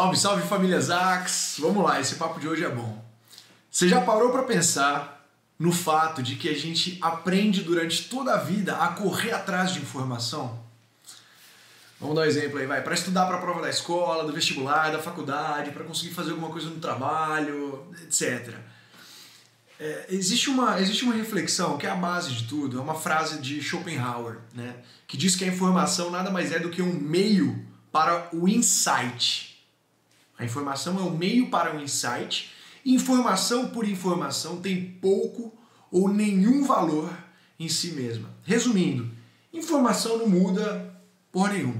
Salve, salve família Zax! Vamos lá, esse papo de hoje é bom. Você já parou para pensar no fato de que a gente aprende durante toda a vida a correr atrás de informação? Vamos dar um exemplo aí, vai. Para estudar para a prova da escola, do vestibular, da faculdade, para conseguir fazer alguma coisa no trabalho, etc. É, existe, uma, existe uma reflexão que é a base de tudo, é uma frase de Schopenhauer, né? Que diz que a informação nada mais é do que um meio para o insight. A informação é o meio para o insight. Informação por informação tem pouco ou nenhum valor em si mesma. Resumindo, informação não muda por nenhum.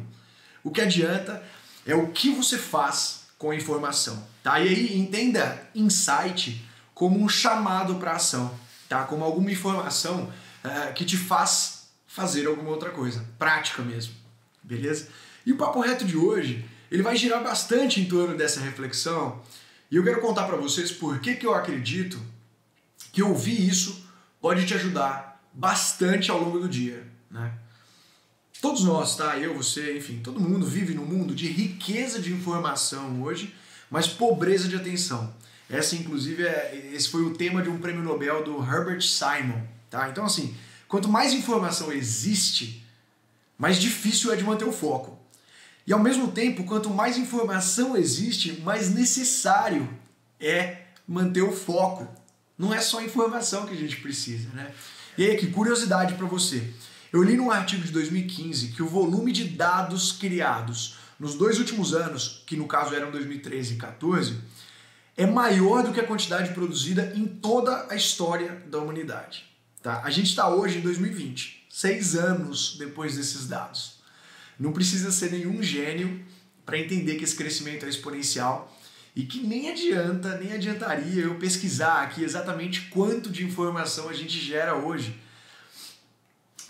O que adianta é o que você faz com a informação, tá? E aí entenda insight como um chamado para ação, tá? Como alguma informação uh, que te faz fazer alguma outra coisa, prática mesmo, beleza? E o papo reto de hoje ele vai girar bastante em torno dessa reflexão e eu quero contar para vocês por que, que eu acredito que ouvir isso pode te ajudar bastante ao longo do dia, né? Todos nós, tá? Eu, você, enfim, todo mundo vive num mundo de riqueza de informação hoje, mas pobreza de atenção. Essa, inclusive, é, esse foi o tema de um prêmio Nobel do Herbert Simon, tá? Então, assim, quanto mais informação existe, mais difícil é de manter o foco. E ao mesmo tempo, quanto mais informação existe, mais necessário é manter o foco. Não é só informação que a gente precisa, né? E aí, que curiosidade para você. Eu li num artigo de 2015 que o volume de dados criados nos dois últimos anos, que no caso eram 2013 e 2014, é maior do que a quantidade produzida em toda a história da humanidade. Tá? A gente está hoje em 2020, seis anos depois desses dados. Não precisa ser nenhum gênio para entender que esse crescimento é exponencial e que nem adianta, nem adiantaria eu pesquisar aqui exatamente quanto de informação a gente gera hoje.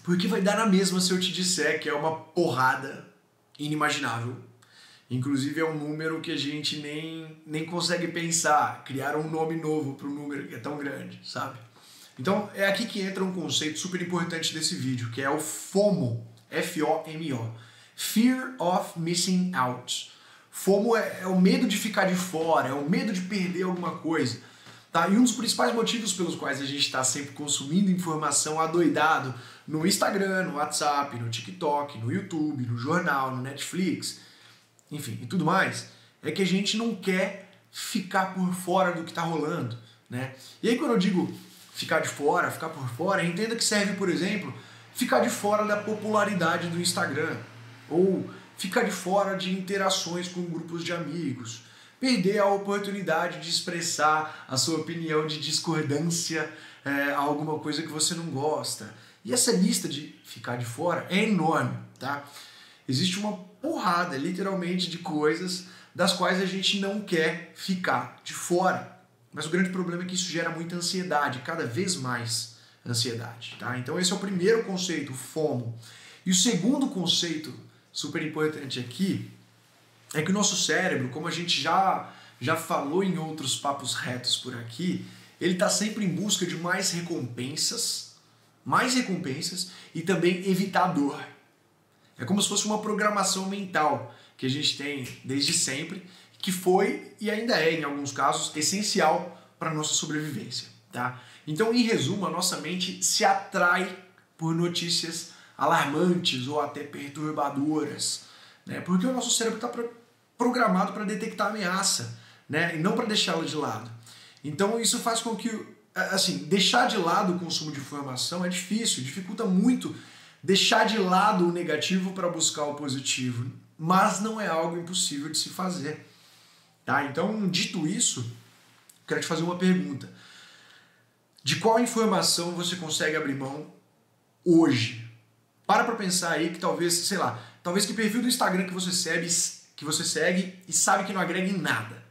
Porque vai dar na mesma se eu te disser que é uma porrada inimaginável. Inclusive é um número que a gente nem, nem consegue pensar, criar um nome novo para um número que é tão grande, sabe? Então é aqui que entra um conceito super importante desse vídeo, que é o FOMO, F-O-M-O Fear of Missing Out. FOMO é, é, o medo de ficar de fora, é o medo de perder alguma coisa. Tá? E um dos principais motivos pelos quais a gente está sempre consumindo informação adoidado no Instagram, no WhatsApp, no TikTok, no YouTube, no jornal, no Netflix, enfim, e tudo mais, é que a gente não quer ficar por fora do que está rolando. Né? E aí quando eu digo ficar de fora, ficar por fora, entenda que serve, por exemplo, ficar de fora da popularidade do Instagram ou ficar de fora de interações com grupos de amigos, perder a oportunidade de expressar a sua opinião de discordância é, a alguma coisa que você não gosta. E essa lista de ficar de fora é enorme, tá? Existe uma porrada, literalmente, de coisas das quais a gente não quer ficar de fora. Mas o grande problema é que isso gera muita ansiedade, cada vez mais ansiedade, tá? Então esse é o primeiro conceito, o FOMO. E o segundo conceito super importante aqui é que o nosso cérebro, como a gente já, já falou em outros papos retos por aqui, ele está sempre em busca de mais recompensas, mais recompensas e também evitar dor. É como se fosse uma programação mental que a gente tem desde sempre, que foi e ainda é, em alguns casos, essencial para a nossa sobrevivência. Tá? Então, em resumo, a nossa mente se atrai por notícias alarmantes ou até perturbadoras, né? porque o nosso cérebro está programado para detectar ameaça né? e não para deixá-la de lado. Então isso faz com que, assim, deixar de lado o consumo de informação é difícil, dificulta muito deixar de lado o negativo para buscar o positivo, mas não é algo impossível de se fazer. Tá? Então, dito isso, quero te fazer uma pergunta. De qual informação você consegue abrir mão hoje? Para pra pensar aí que talvez, sei lá, talvez que perfil do Instagram que você segue, que você segue e sabe que não agrega em nada.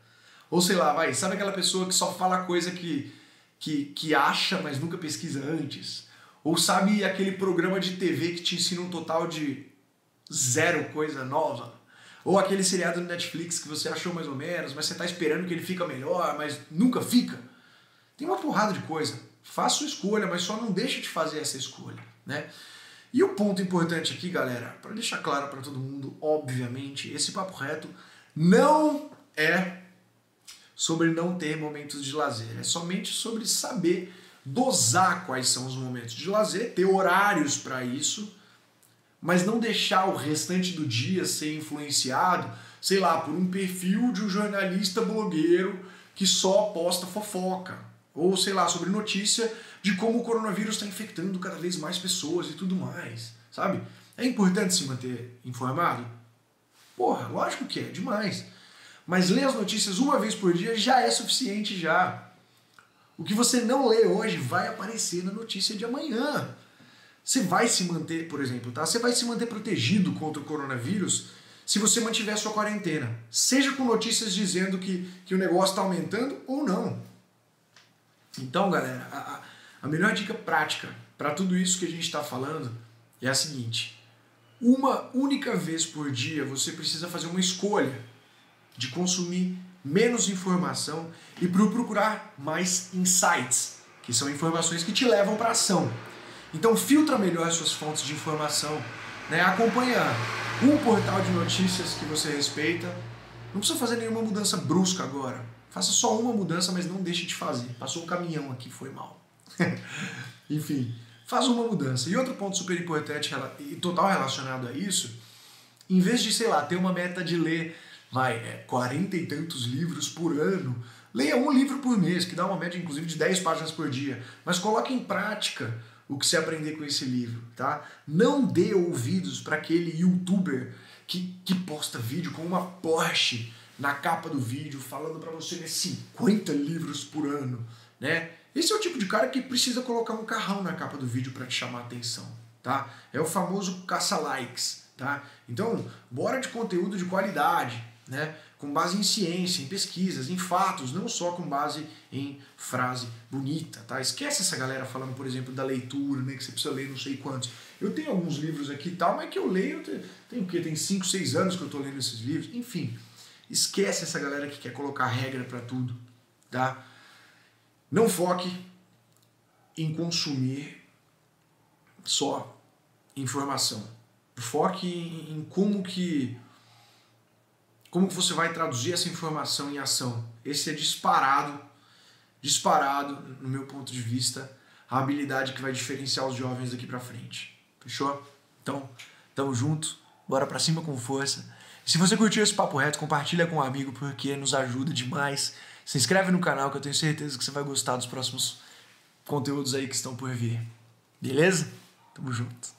Ou sei lá, vai, sabe aquela pessoa que só fala coisa que, que, que acha, mas nunca pesquisa antes? Ou sabe aquele programa de TV que te ensina um total de zero coisa nova? Ou aquele seriado do Netflix que você achou mais ou menos, mas você está esperando que ele fica melhor, mas nunca fica? Tem uma porrada de coisa. Faça sua escolha, mas só não deixe de fazer essa escolha, né? E o ponto importante aqui, galera, para deixar claro para todo mundo, obviamente, esse papo reto não é sobre não ter momentos de lazer, é somente sobre saber dosar quais são os momentos de lazer, ter horários para isso, mas não deixar o restante do dia ser influenciado, sei lá, por um perfil de um jornalista blogueiro que só posta fofoca, ou sei lá, sobre notícia de como o coronavírus está infectando cada vez mais pessoas e tudo mais, sabe? É importante se manter informado? Porra, lógico que é, demais. Mas ler as notícias uma vez por dia já é suficiente já. O que você não lê hoje vai aparecer na notícia de amanhã. Você vai se manter, por exemplo, tá? Você vai se manter protegido contra o coronavírus se você mantiver a sua quarentena. Seja com notícias dizendo que, que o negócio está aumentando ou não. Então, galera, a, a melhor dica prática para tudo isso que a gente está falando é a seguinte: uma única vez por dia você precisa fazer uma escolha de consumir menos informação e procurar mais insights, que são informações que te levam para ação. Então filtra melhor as suas fontes de informação, né? acompanha um portal de notícias que você respeita. Não precisa fazer nenhuma mudança brusca agora. Faça só uma mudança, mas não deixe de fazer. Passou um caminhão aqui, foi mal. Enfim, faz uma mudança. E outro ponto super importante e total relacionado a isso, em vez de, sei lá, ter uma meta de ler, vai, é, 40 e tantos livros por ano, leia um livro por mês, que dá uma média, inclusive, de 10 páginas por dia. Mas coloque em prática o que você aprender com esse livro, tá? Não dê ouvidos para aquele youtuber que, que posta vídeo com uma Porsche na capa do vídeo, falando para você ler 50 livros por ano, né? Esse é o tipo de cara que precisa colocar um carrão na capa do vídeo para te chamar a atenção, tá? É o famoso caça-likes, tá? Então, bora de conteúdo de qualidade, né? Com base em ciência, em pesquisas, em fatos, não só com base em frase bonita, tá? Esquece essa galera falando, por exemplo, da leitura, né? Que você precisa ler não sei quantos. Eu tenho alguns livros aqui e tal, mas que eu leio, tem o quê? Tem 5, 6 anos que eu estou lendo esses livros. Enfim, esquece essa galera que quer colocar regra para tudo, tá? Não foque em consumir só informação. Foque em como que como que você vai traduzir essa informação em ação. Esse é disparado, disparado, no meu ponto de vista, a habilidade que vai diferenciar os jovens daqui para frente. Fechou? Então, tamo junto, bora para cima com força. Se você curtiu esse papo reto, compartilha com um amigo porque nos ajuda demais. Se inscreve no canal que eu tenho certeza que você vai gostar dos próximos conteúdos aí que estão por vir. Beleza? Tamo junto.